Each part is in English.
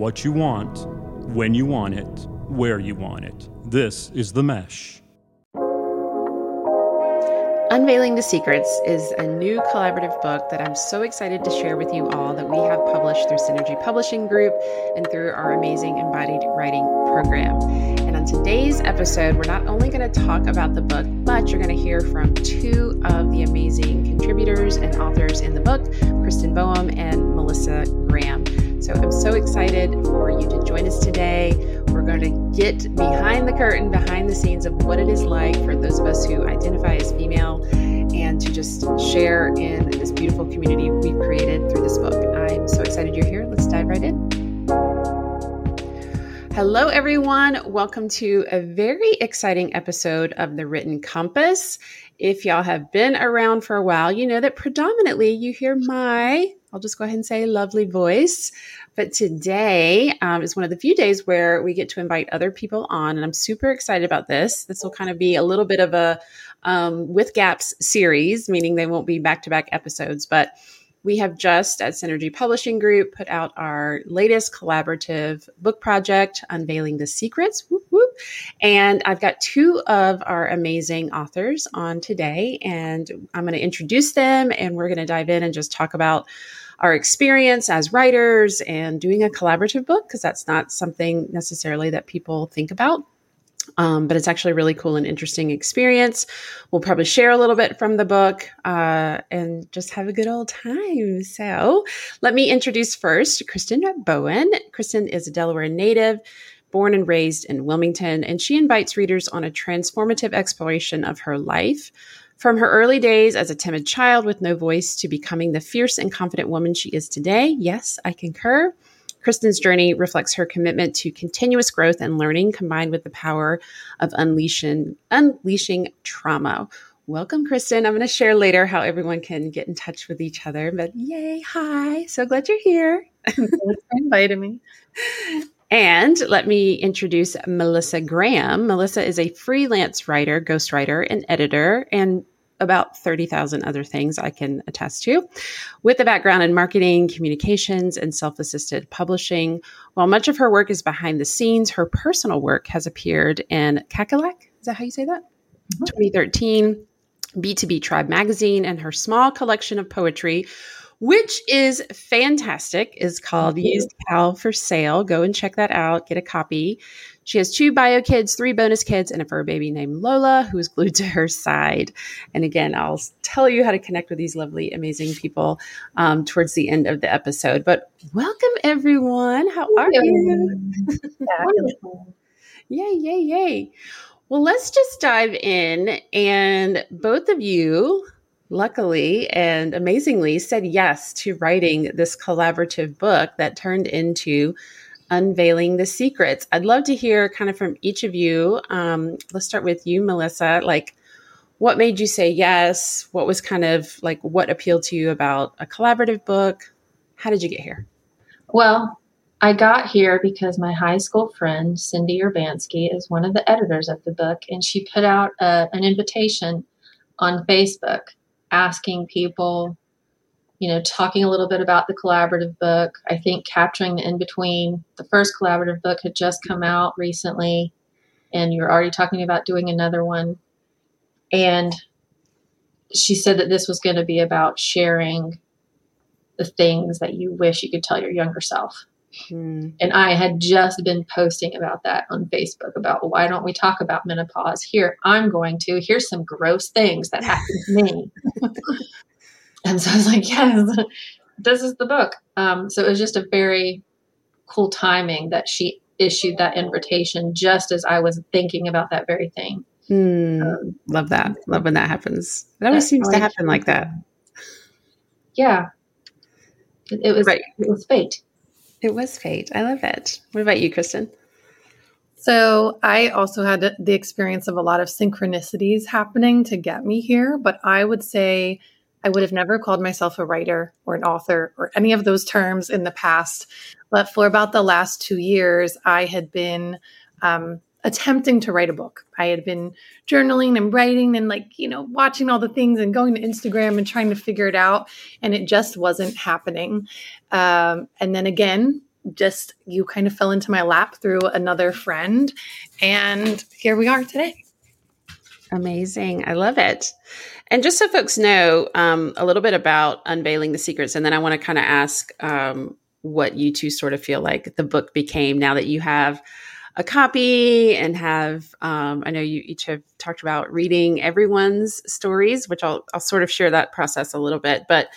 what you want, when you want it, where you want it. This is The Mesh. Unveiling the Secrets is a new collaborative book that I'm so excited to share with you all that we have published through Synergy Publishing Group and through our amazing embodied writing program. And on today's episode, we're not only going to talk about the book, but you're going to hear from two of the amazing contributors and authors in the book, Kristin Bowen and Melisa Graham. So I'm so excited for you to join us today. We're going to get behind the curtain, behind the scenes of what it is like for those of us who identify as female and to just share in this beautiful community we've created through this book. I'm so excited you're here. Let's dive right in. Hello, everyone. Welcome to a very exciting episode of The Written Compass. If y'all have been around for a while, you know that predominantly you hear my I'll just go ahead and say lovely voice. But today um, is one of the few days where we get to invite other people on, and I'm super excited about this. This will kind of be a little bit of a um, with gaps series, meaning they won't be back to back episodes, but we have just at Synergy Publishing Group put out our latest collaborative book project, Unveiling the Secrets. Whoop, whoop. And I've got two of our amazing authors on today, and I'm going to introduce them and we're going to dive in and just talk about our experience as writers and doing a collaborative book because that's not something necessarily that people think about. Um, but it's actually a really cool and interesting experience. We'll probably share a little bit from the book uh, and just have a good old time. So, let me introduce first Kristin Bowen. Kristin is a Delaware native, born and raised in Wilmington, and she invites readers on a transformative exploration of her life from her early days as a timid child with no voice to becoming the fierce and confident woman she is today. Yes, I concur. Kristin's journey reflects her commitment to continuous growth and learning combined with the power of unleashing unleashing trauma. Welcome, Kristin. I'm going to share later how everyone can get in touch with each other. But yay, hi. So glad you're here. Thanks for inviting me. And let me introduce Melisa Graham. Melisa is a freelance writer, ghostwriter, and editor, and about 30,000 other things I can attest to, with a background in marketing, communications, and self assisted publishing. While much of her work is behind the scenes, her personal work has appeared in Kakalak. Is that how you say that? Mm-hmm. 2013, B2B Tribe magazine, and her small collection of poetry, which is fantastic, is called Used Pal for Sale. Go and check that out, get a copy. She has two bio kids, three bonus kids, and a fur baby named Lola, who is glued to her side. And again, I'll tell you how to connect with these lovely, amazing people um, towards the end of the episode. But welcome, everyone. How are you? yay, yay, yay. Well, let's just dive in. And both of you, luckily and amazingly, said yes to writing this collaborative book that turned into unveiling the secrets. I'd love to hear kind of from each of you. Um, let's start with you, Melisa. Like, what made you say yes? What was kind of like what appealed to you about a collaborative book? How did you get here? Well, I got here because my high school friend, Cindy Urbanski, is one of the editors of the book, and she put out a, an invitation on Facebook asking people you know, talking a little bit about the collaborative book. I think capturing the in between. The first collaborative book had just come out recently, and you're already talking about doing another one. And she said that this was going to be about sharing the things that you wish you could tell your younger self. Hmm. And I had just been posting about that on Facebook about why don't we talk about menopause? Here, I'm going to. Here's some gross things that happened to me. And so I was like, yes, this is the book. Um, so it was just a very cool timing that she issued that invitation just as I was thinking about that very thing. Mm, um, love that. Love when that happens. It always seems to happen like that. Yeah. It, it was right. it was fate. It was fate. I love it. What about you, Kristin? So I also had the experience of a lot of synchronicities happening to get me here, but I would say I would have never called myself a writer or an author or any of those terms in the past. But for about the last two years, I had been um, attempting to write a book. I had been journaling and writing and, like, you know, watching all the things and going to Instagram and trying to figure it out. And it just wasn't happening. Um, and then again, just you kind of fell into my lap through another friend. And here we are today. Amazing. I love it. And just so folks know um, a little bit about Unveiling the Secrets, and then I want to kind of ask um, what you two sort of feel like the book became now that you have a copy and have um, i know you each have talked about reading everyone's stories which i'll, I'll sort of share that process a little bit but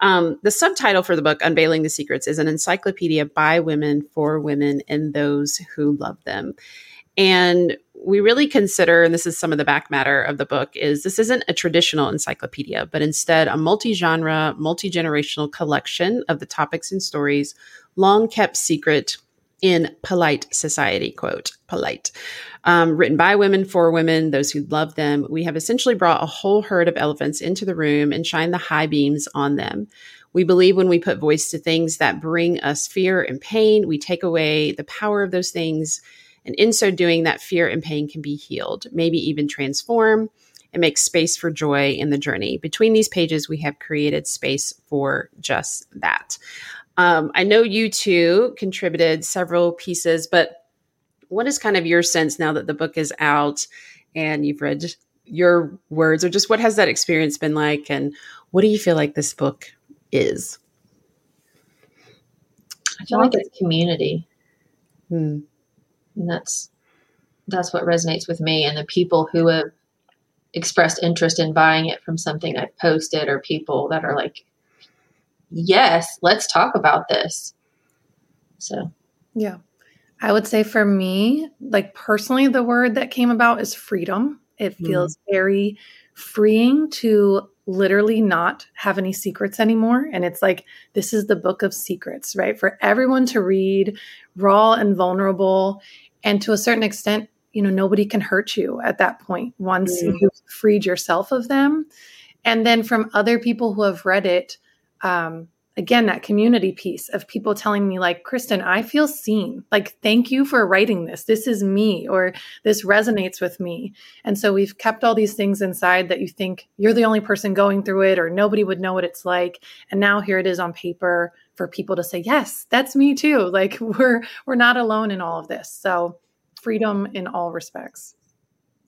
um, the subtitle for the book unveiling the secrets is an encyclopedia by women for women and those who love them and we really consider, and this is some of the back matter of the book, is this isn't a traditional encyclopedia, but instead a multi genre, multi generational collection of the topics and stories long kept secret in polite society, quote, polite, um, written by women for women, those who love them. We have essentially brought a whole herd of elephants into the room and shine the high beams on them. We believe when we put voice to things that bring us fear and pain, we take away the power of those things. And in so doing, that fear and pain can be healed, maybe even transform and make space for joy in the journey. Between these pages, we have created space for just that. Um, I know you two contributed several pieces, but what is kind of your sense now that the book is out and you've read your words, or just what has that experience been like? And what do you feel like this book is? I feel like it's community. Hmm. And that's that's what resonates with me and the people who have expressed interest in buying it from something I've posted or people that are like yes, let's talk about this. So, yeah. I would say for me, like personally, the word that came about is freedom. It mm-hmm. feels mm. very freeing to literally not have any secrets anymore. And it's like, this is the book of secrets, right? For everyone to read, raw and vulnerable. And to a certain extent, you know, nobody can hurt you at that point once mm. you've freed yourself of them. And then from other people who have read it, um, again that community piece of people telling me like kristin i feel seen. Like thank you for writing this. This is me or this resonates with me. And so we've kept all these things inside that you think you're the only person going through it or nobody would know what it's like. And now here it is on paper for people to say yes that's me too. Like we're we're not alone in all of this. So freedom in all respects.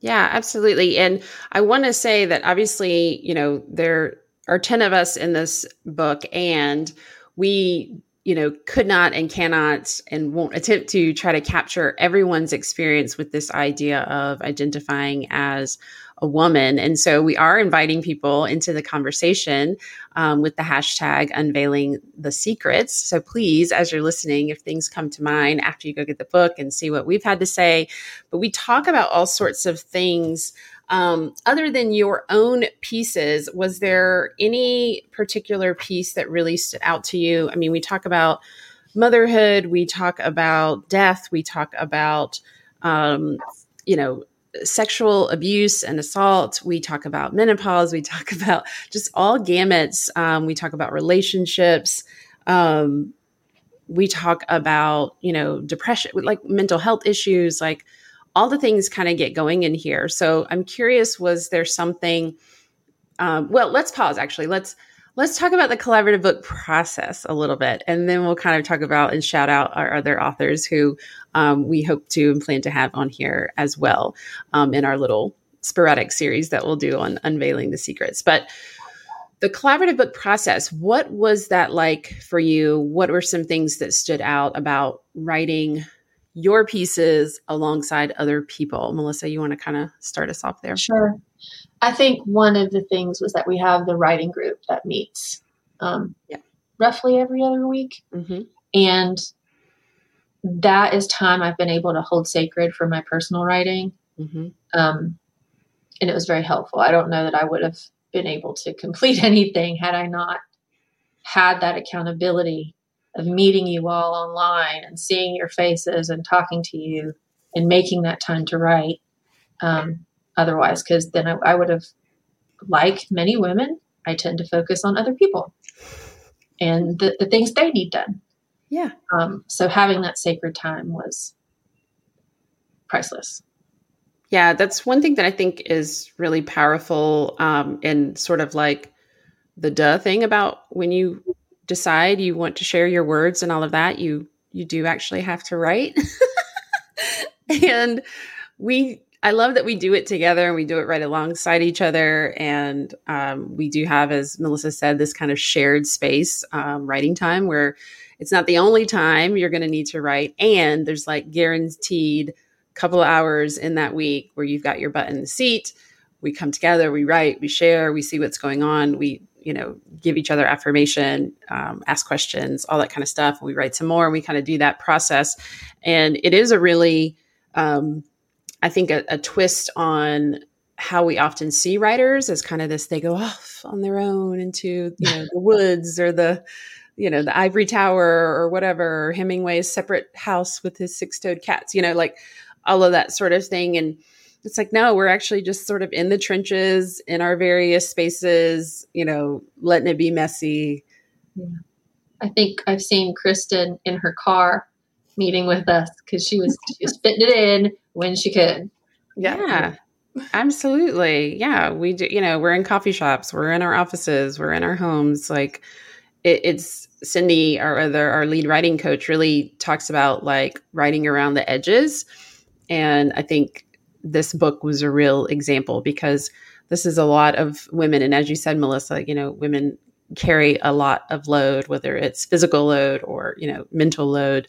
Yeah absolutely. And i want to say that obviously you know there are 10 of us in this book and we you know could not and cannot and won't attempt to try to capture everyone's experience with this idea of identifying as a woman. And so we are inviting people into the conversation um, with the hashtag unveiling the secrets. So please as you're listening if things come to mind after you go get the book and see what we've had to say. But we talk about all sorts of things. Um, other than your own pieces, was there any particular piece that really stood out to you? I mean, we talk about motherhood, we talk about death, we talk about, um, you know, sexual abuse and assault. We talk about menopause. We talk about just all gamuts. Um, we talk about relationships. Um, we talk about, you know, depression, like mental health issues, like all the things kind of get going in here. So I'm curious, was there something? Um, well, let's pause. Actually, let's let's talk about the collaborative book process a little bit, and then we'll kind of talk about and shout out our other authors who um, we hope to and plan to have on here as well um, in our little sporadic series that we'll do on unveiling the secrets. But the collaborative book process, what was that like for you? What were some things that stood out about writing your pieces alongside other people. Melisa, you want to kind of start us off there? Sure. I think one of the things was that we have the writing group that meets um, yeah. roughly every other week. Mm-hmm. And that is time I've been able to hold sacred for my personal writing. Mm-hmm. Um, and it was very helpful. I don't know that I would have been able to complete anything had I not had that accountability of meeting you all online and seeing your faces and talking to you and making that time to write um, otherwise because then I, I, would have like many women i tend to focus on other people and the, the things they need done. Yeah. Um, so having that sacred time was priceless. Yeah that's one thing that i think is really powerful um, and sort of like the duh thing about when you decide you want to share your words and all of that, you you do actually have to write. and we I love that we do it together and we do it right alongside each other. And um, we do have, as Melisa said, this kind of shared space um, writing time where it's not the only time you're going to need to write. And there's like guaranteed couple hours in that week where you've got your butt in the seat. We come together, we write, we share, we see what's going on. We, you know, give each other affirmation, um, ask questions, all that kind of stuff. We write some more and we kind of do that process. And it is a really, um, I think a, a twist on how we often see writers as kind of this they go off on their own into you know the woods or the you know the ivory tower or whatever or hemingway's separate house with his six-toed cats you know like all of that sort of thing. And it's like no we're actually just sort of in the trenches in our various spaces you know letting it be messy. Yeah. i think i've seen kristin in her car meeting with us because she was she was fitting it in when she could. Yeah. yeah. Absolutely. Yeah. We do, you know, we're in coffee shops, we're in our offices, we're in our homes. Like it, it's Cindy, our other, our lead writing coach really talks about like writing around the edges. And I think this book was a real example because this is a lot of women. And as you said, Melisa, you know, women carry a lot of load, whether it's physical load or, you know, mental load.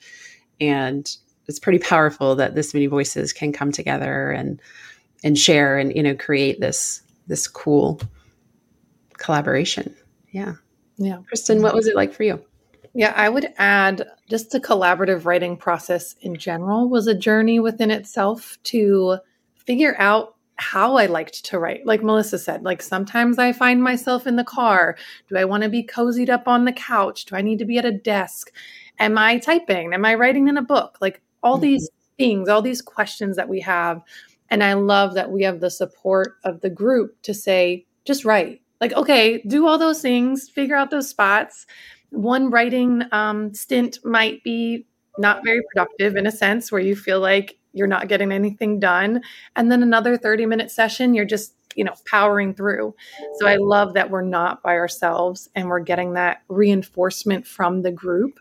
And it's pretty powerful that this many voices can come together and and share and you know create this this cool collaboration yeah yeah kristin what was it like for you yeah i would add just the collaborative writing process in general was a journey within itself to figure out how I liked to write. Like Melisa said, like sometimes I find myself in the car. Do I want to be cozied up on the couch? Do I need to be at a desk? Am I typing? Am I writing in a book? Like all mm-hmm. these things, all these questions that we have. And I love that we have the support of the group to say, just write. Like, okay, do all those things, figure out those spots. One writing um, stint might be not very productive in a sense where you feel like you're not getting anything done. And then another 30 minute session, you're just, you know, powering through. So I love that we're not by ourselves and we're getting that reinforcement from the group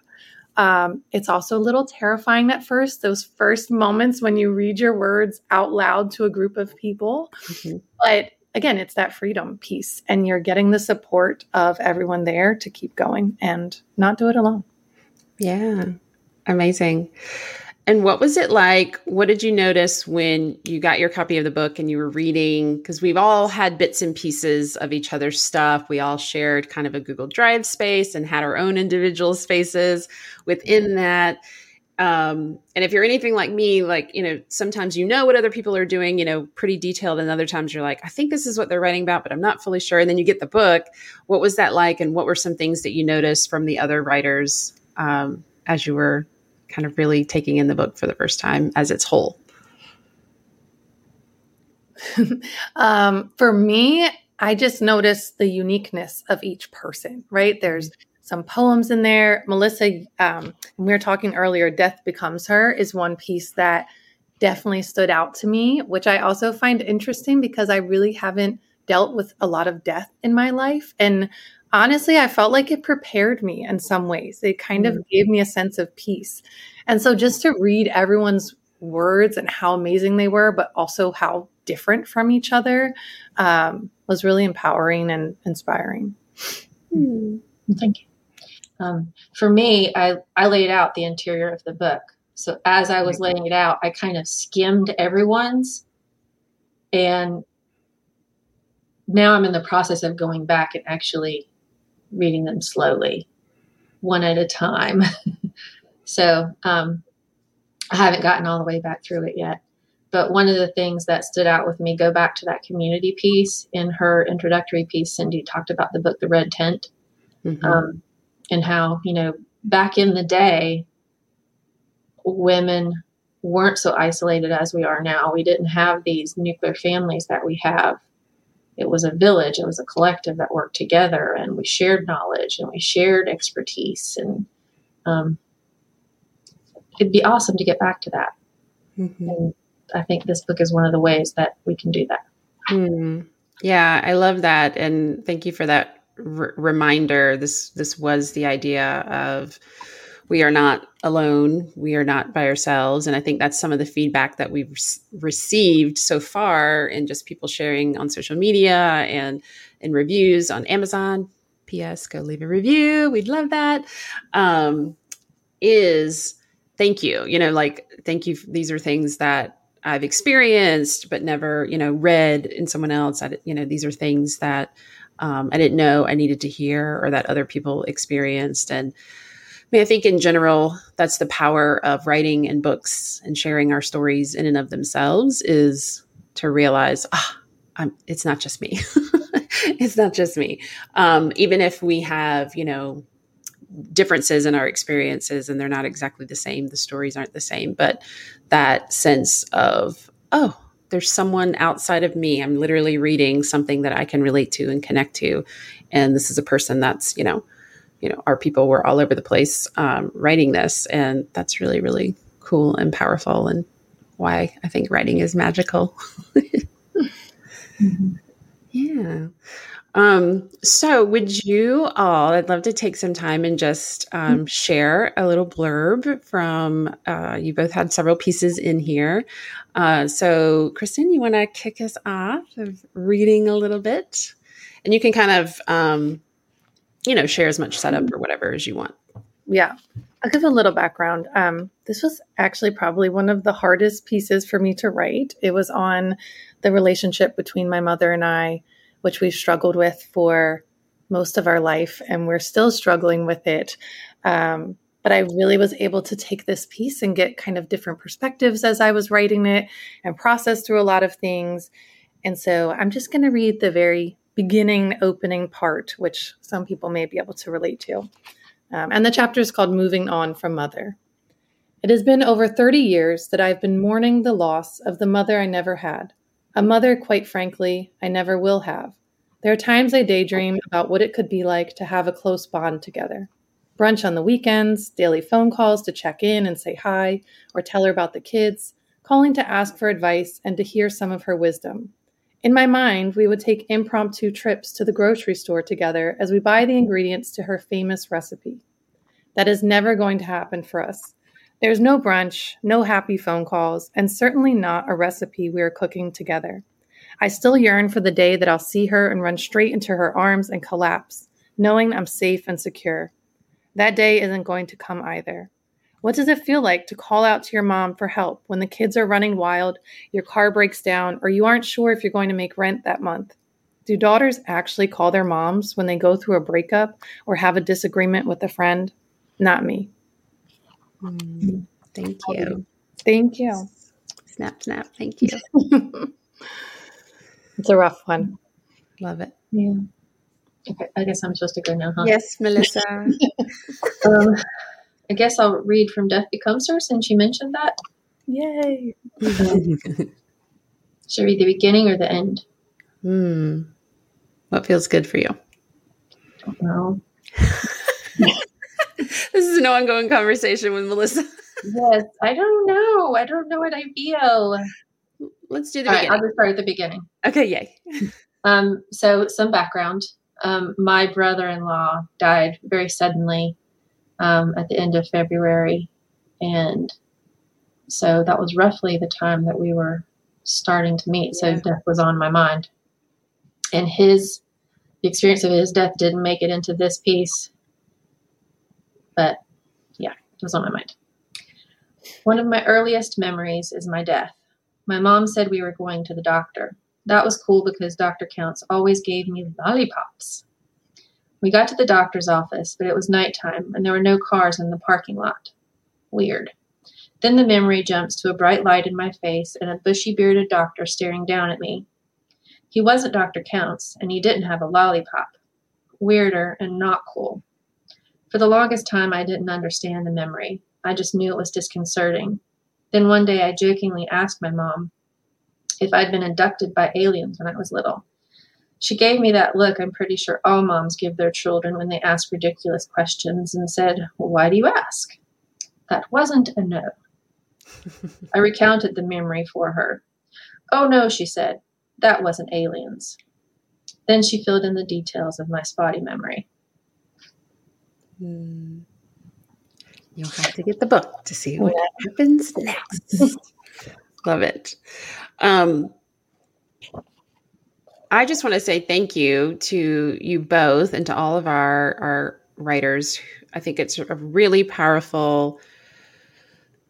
um, it's also a little terrifying at first, those first moments when you read your words out loud to a group of people. Mm-hmm. But again, it's that freedom piece, and you're getting the support of everyone there to keep going and not do it alone. Yeah, amazing. And what was it like? What did you notice when you got your copy of the book and you were reading? Because we've all had bits and pieces of each other's stuff. We all shared kind of a Google Drive space and had our own individual spaces within that. Um, and if you're anything like me, like, you know, sometimes you know what other people are doing, you know, pretty detailed. And other times you're like, I think this is what they're writing about, but I'm not fully sure. And then you get the book. What was that like? And what were some things that you noticed from the other writers um, as you were kind of really taking in the book for the first time as its whole? um, for me, I just noticed the uniqueness of each person, right? There's some poems in there. Melisa, um, we were talking earlier, Death Becomes Her is one piece that definitely stood out to me, which I also find interesting because I really haven't dealt with a lot of death in my life. And honestly, I felt like it prepared me in some ways. It kind mm. of gave me a sense of peace. And so just to read everyone's words and how amazing they were, but also how different from each other um, was really empowering and inspiring. Mm. Thank you. Um, for me, I, I laid out the interior of the book. So as I was laying it out, I kind of skimmed everyone's and now I'm in the process of going back and actually reading them slowly, one at a time. so um, I haven't gotten all the way back through it yet. But one of the things that stood out with me, go back to that community piece. In her introductory piece, Cindy talked about the book, The Red Tent, mm-hmm. um, and how, you know, back in the day, women weren't so isolated as we are now. We didn't have these nuclear families that we have it was a village, it was a collective that worked together, and we shared knowledge and we shared expertise. And um, it'd be awesome to get back to that. Mm-hmm. And I think this book is one of the ways that we can do that. Mm. Yeah, I love that, and thank you for that r- reminder. This this was the idea of we are not alone. We are not by ourselves. And I think that's some of the feedback that we've received so far in just people sharing on social media and in reviews on Amazon. P.S. Go leave a review. We'd love that. Um, is thank you. You know, like, thank you. These are things that I've experienced, but never, you know, read in someone else. I, you know, these are things that um, I didn't know I needed to hear or that other people experienced. And mean, I think in general, that's the power of writing and books and sharing our stories in and of themselves is to realize, ah, oh, it's not just me. it's not just me. Um, even if we have, you know, differences in our experiences and they're not exactly the same, the stories aren't the same, but that sense of, oh, there's someone outside of me. I'm literally reading something that I can relate to and connect to. And this is a person that's, you know, you know, our people were all over the place um, writing this. And that's really, really cool and powerful and why I think writing is magical. mm-hmm. Yeah. Um, so, would you all, I'd love to take some time and just um, share a little blurb from, uh, you both had several pieces in here. Uh, so, Kristin, you want to kick us off of reading a little bit? And you can kind of, um, you know, share as much setup or whatever as you want. Yeah. I'll give a little background. Um, this was actually probably one of the hardest pieces for me to write. It was on the relationship between my mother and I which we've struggled with for most of our life, and we're still struggling with it. Um, but I really was able to take this piece and get kind of different perspectives as I was writing it and process through a lot of things. And so I'm just going to read the very beginning opening part, which some people may be able to relate to. Um, and the chapter is called Moving On from Mother. It has been over 30 years that I've been mourning the loss of the mother I never had. A mother, quite frankly, I never will have. There are times I daydream about what it could be like to have a close bond together. Brunch on the weekends, daily phone calls to check in and say hi, or tell her about the kids, calling to ask for advice and to hear some of her wisdom. In my mind, we would take impromptu trips to the grocery store together as we buy the ingredients to her famous recipe. That is never going to happen for us. There's no brunch, no happy phone calls, and certainly not a recipe we are cooking together. I still yearn for the day that I'll see her and run straight into her arms and collapse, knowing I'm safe and secure. That day isn't going to come either. What does it feel like to call out to your mom for help when the kids are running wild, your car breaks down, or you aren't sure if you're going to make rent that month? Do daughters actually call their moms when they go through a breakup or have a disagreement with a friend? Not me. Mm, thank you. Thank you. Snap, snap. Thank you. it's a rough one. Love it. Yeah. Okay, I guess I'm supposed to go now, huh? Yes, Melisa. um, I guess I'll read from Death Becomes Her since you mentioned that. Yay. Should I read the beginning or the end? Hmm. What feels good for you? Well, this is an ongoing conversation with Melisa. yes, I don't know. I don't know what I feel. Let's do the All beginning. Right, I'll just start at the beginning. Okay, yay. um, so some background. Um, my brother-in-law died very suddenly um, at the end of February, and so that was roughly the time that we were starting to meet. Yeah. So death was on my mind, and his the experience of his death didn't make it into this piece but yeah, it was on my mind. One of my earliest memories is my death. My mom said we were going to the doctor. That was cool because Dr. Counts always gave me lollipops. We got to the doctor's office, but it was nighttime and there were no cars in the parking lot. Weird. Then the memory jumps to a bright light in my face and a bushy bearded doctor staring down at me. He wasn't Dr. Counts, and he didn't have a lollipop. Weirder and not cool. For the longest time, I didn't understand the memory. I just knew it was disconcerting. Then one day, I jokingly asked my mom if I'd been abducted by aliens when I was little. She gave me that look I'm pretty sure all moms give their children when they ask ridiculous questions and said, well, Why do you ask? That wasn't a no. I recounted the memory for her. Oh no, she said, that wasn't aliens. Then she filled in the details of my spotty memory. Hmm. You'll have to get the book to see what happens next. Love it. Um, I just want to say thank you to you both and to all of our our writers. I think it's a really powerful,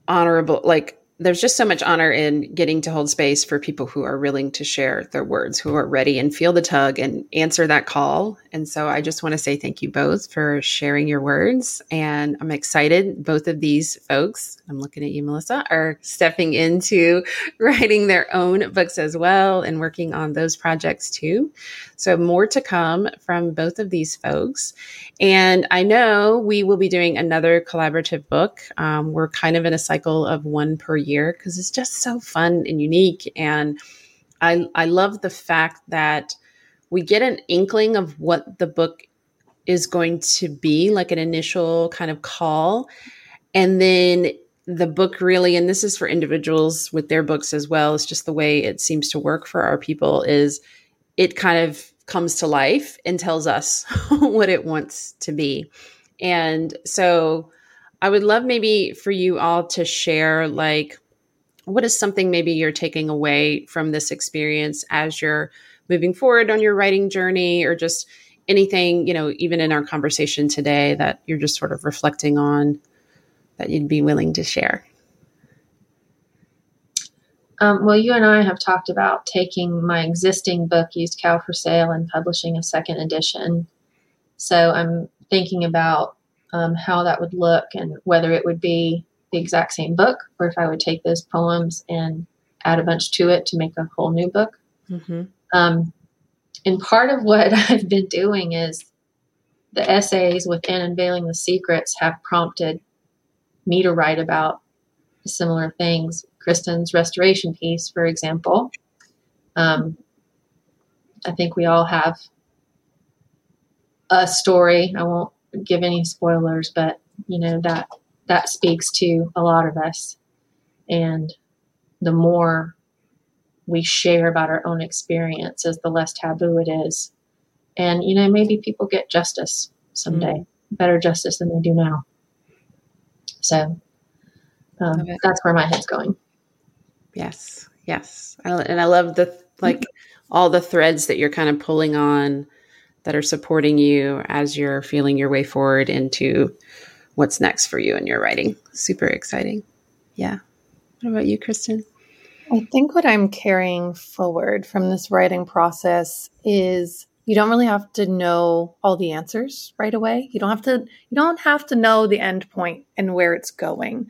honorable, like there's just so much honor in getting to hold space for people who are willing to share their words, who are ready and feel the tug and answer that call. And so I just want to say thank you both for sharing your words. And I'm excited. Both of these folks, I'm looking at you, Melisa, are stepping into writing their own books as well and working on those projects too. So more to come from both of these folks. And I know we will be doing another collaborative book. Um, we're kind of in a cycle of one per year because it's just so fun and unique. And I, I love the fact that we get an inkling of what the book is going to be, like an initial kind of call. And then the book really, and this is for individuals with their books as well, it's just the way it seems to work for our people, is it kind of comes to life and tells us what it wants to be. And so I would love maybe for you all to share like what is something maybe you're taking away from this experience as you're moving forward on your writing journey or just anything, you know, even in our conversation today that you're just sort of reflecting on that you'd be willing to share? Um, well, you and I have talked about taking my existing book, Used Cow for Sale, and publishing a second edition. So I'm thinking about um, how that would look and whether it would be the exact same book or if I would take those poems and add a bunch to it to make a whole new book. Mm-hmm. Um, and part of what I've been doing is the essays within Unveiling the Secrets have prompted me to write about similar things. Kristin's restoration piece, for example. Um, I think we all have a story. I won't give any spoilers, but you know that that speaks to a lot of us. And the more we share about our own experiences, the less taboo it is. And you know, maybe people get justice someday, mm-hmm. better justice than they do now. So um, that's where my head's going. Yes, yes, and I love the like all the threads that you're kind of pulling on that are supporting you as you're feeling your way forward into what's next for you in your writing. Super exciting. Yeah. What about you, Kristin? I think what I'm carrying forward from this writing process is you don't really have to know all the answers right away. You don't have to you don't have to know the end point and where it's going.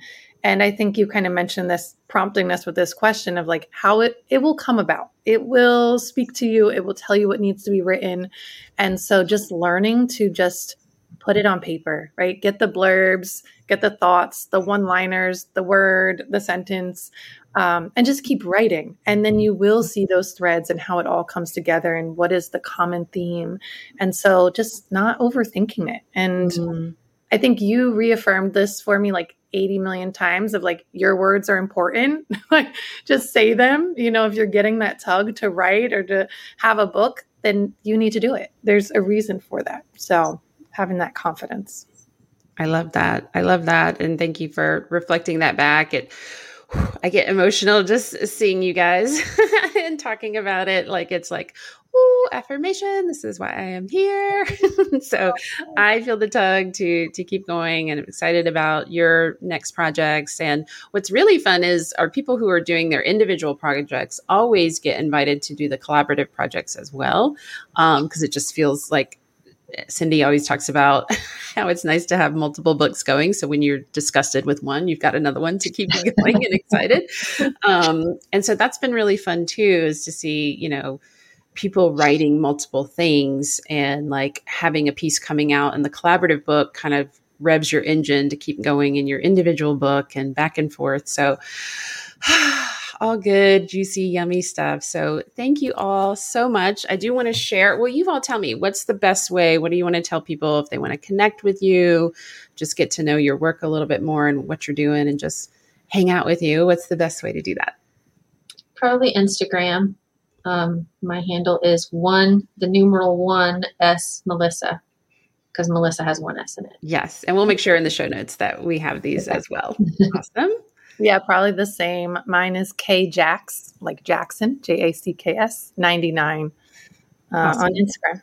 And I think you kind of mentioned this, prompting us with this question of like how it, it will come about. It will speak to you, it will tell you what needs to be written. And so just learning to just put it on paper, right? Get the blurbs, get the thoughts, the one liners, the word, the sentence, um, and just keep writing. And then you will see those threads and how it all comes together and what is the common theme. And so just not overthinking it. And mm-hmm. I think you reaffirmed this for me like 80 million times of like your words are important. Like just say them you know if you're getting that tug to write or to have a book then you need to do it. There's a reason for that. So having that confidence. I love that. I love that. And thank you for reflecting that back. It I get emotional just seeing you guys and talking about it. Like it's like, ooh, affirmation. This is why I am here. so I feel the tug to to keep going and I'm excited about your next projects. And what's really fun is our people who are doing their individual projects always get invited to do the collaborative projects as well. Um, because it just feels like Cindy always talks about how it's nice to have multiple books going. So when you're disgusted with one, you've got another one to keep you going and excited. Um, and so that's been really fun too, is to see, you know, people writing multiple things and like having a piece coming out and the collaborative book kind of revs your engine to keep going in your individual book and back and forth. So all good, juicy, yummy stuff. So thank you all so much. I do want to share. Well, you all tell me what's the best way? What do you want to tell people if they want to connect with you, just get to know your work a little bit more and what you're doing and just hang out with you? What's the best way to do that? Probably Instagram. Um, my handle is one, the numeral one S Melisa because Melisa has one S in it. Yes. And we'll make sure in the show notes that we have these as well. awesome. Yeah, probably the same. Mine is K Jacks, like Jackson, J A C K S, 99 uh, awesome. on Instagram.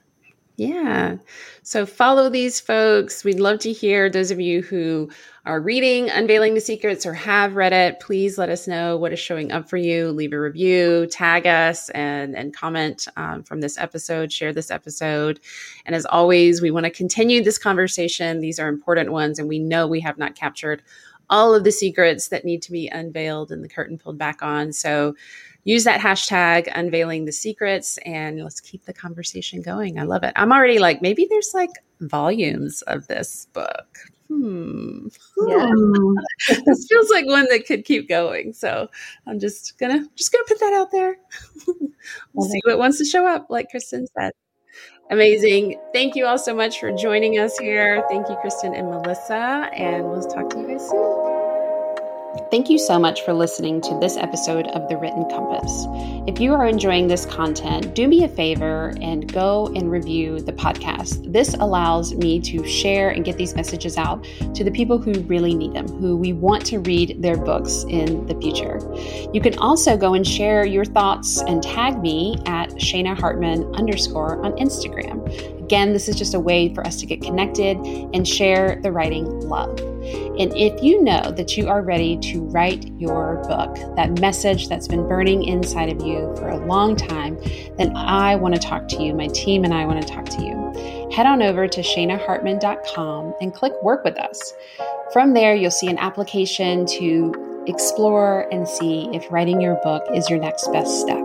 Yeah. So follow these folks. We'd love to hear those of you who are reading Unveiling the Secrets or have read it. Please let us know what is showing up for you. Leave a review, tag us, and, and comment um, from this episode. Share this episode. And as always, we want to continue this conversation. These are important ones, and we know we have not captured all of the secrets that need to be unveiled and the curtain pulled back on. So use that hashtag unveiling the secrets and let's keep the conversation going. I love it. I'm already like, maybe there's like volumes of this book. Hmm. Yeah. this feels like one that could keep going. So I'm just gonna just gonna put that out there. we'll see what wants to show up, like Kristin said. Amazing. Thank you all so much for joining us here. Thank you, Kristin and Melisa, and we'll talk to you guys soon. Thank you so much for listening to this episode of The Written Compass. If you are enjoying this content, do me a favor and go and review the podcast. This allows me to share and get these messages out to the people who really need them, who we want to read their books in the future. You can also go and share your thoughts and tag me at Shana Hartman underscore on Instagram. Again, this is just a way for us to get connected and share the writing love. And if you know that you are ready to write your book, that message that's been burning inside of you for a long time, then I want to talk to you. My team and I want to talk to you. Head on over to shanahartman.com and click work with us. From there, you'll see an application to explore and see if writing your book is your next best step.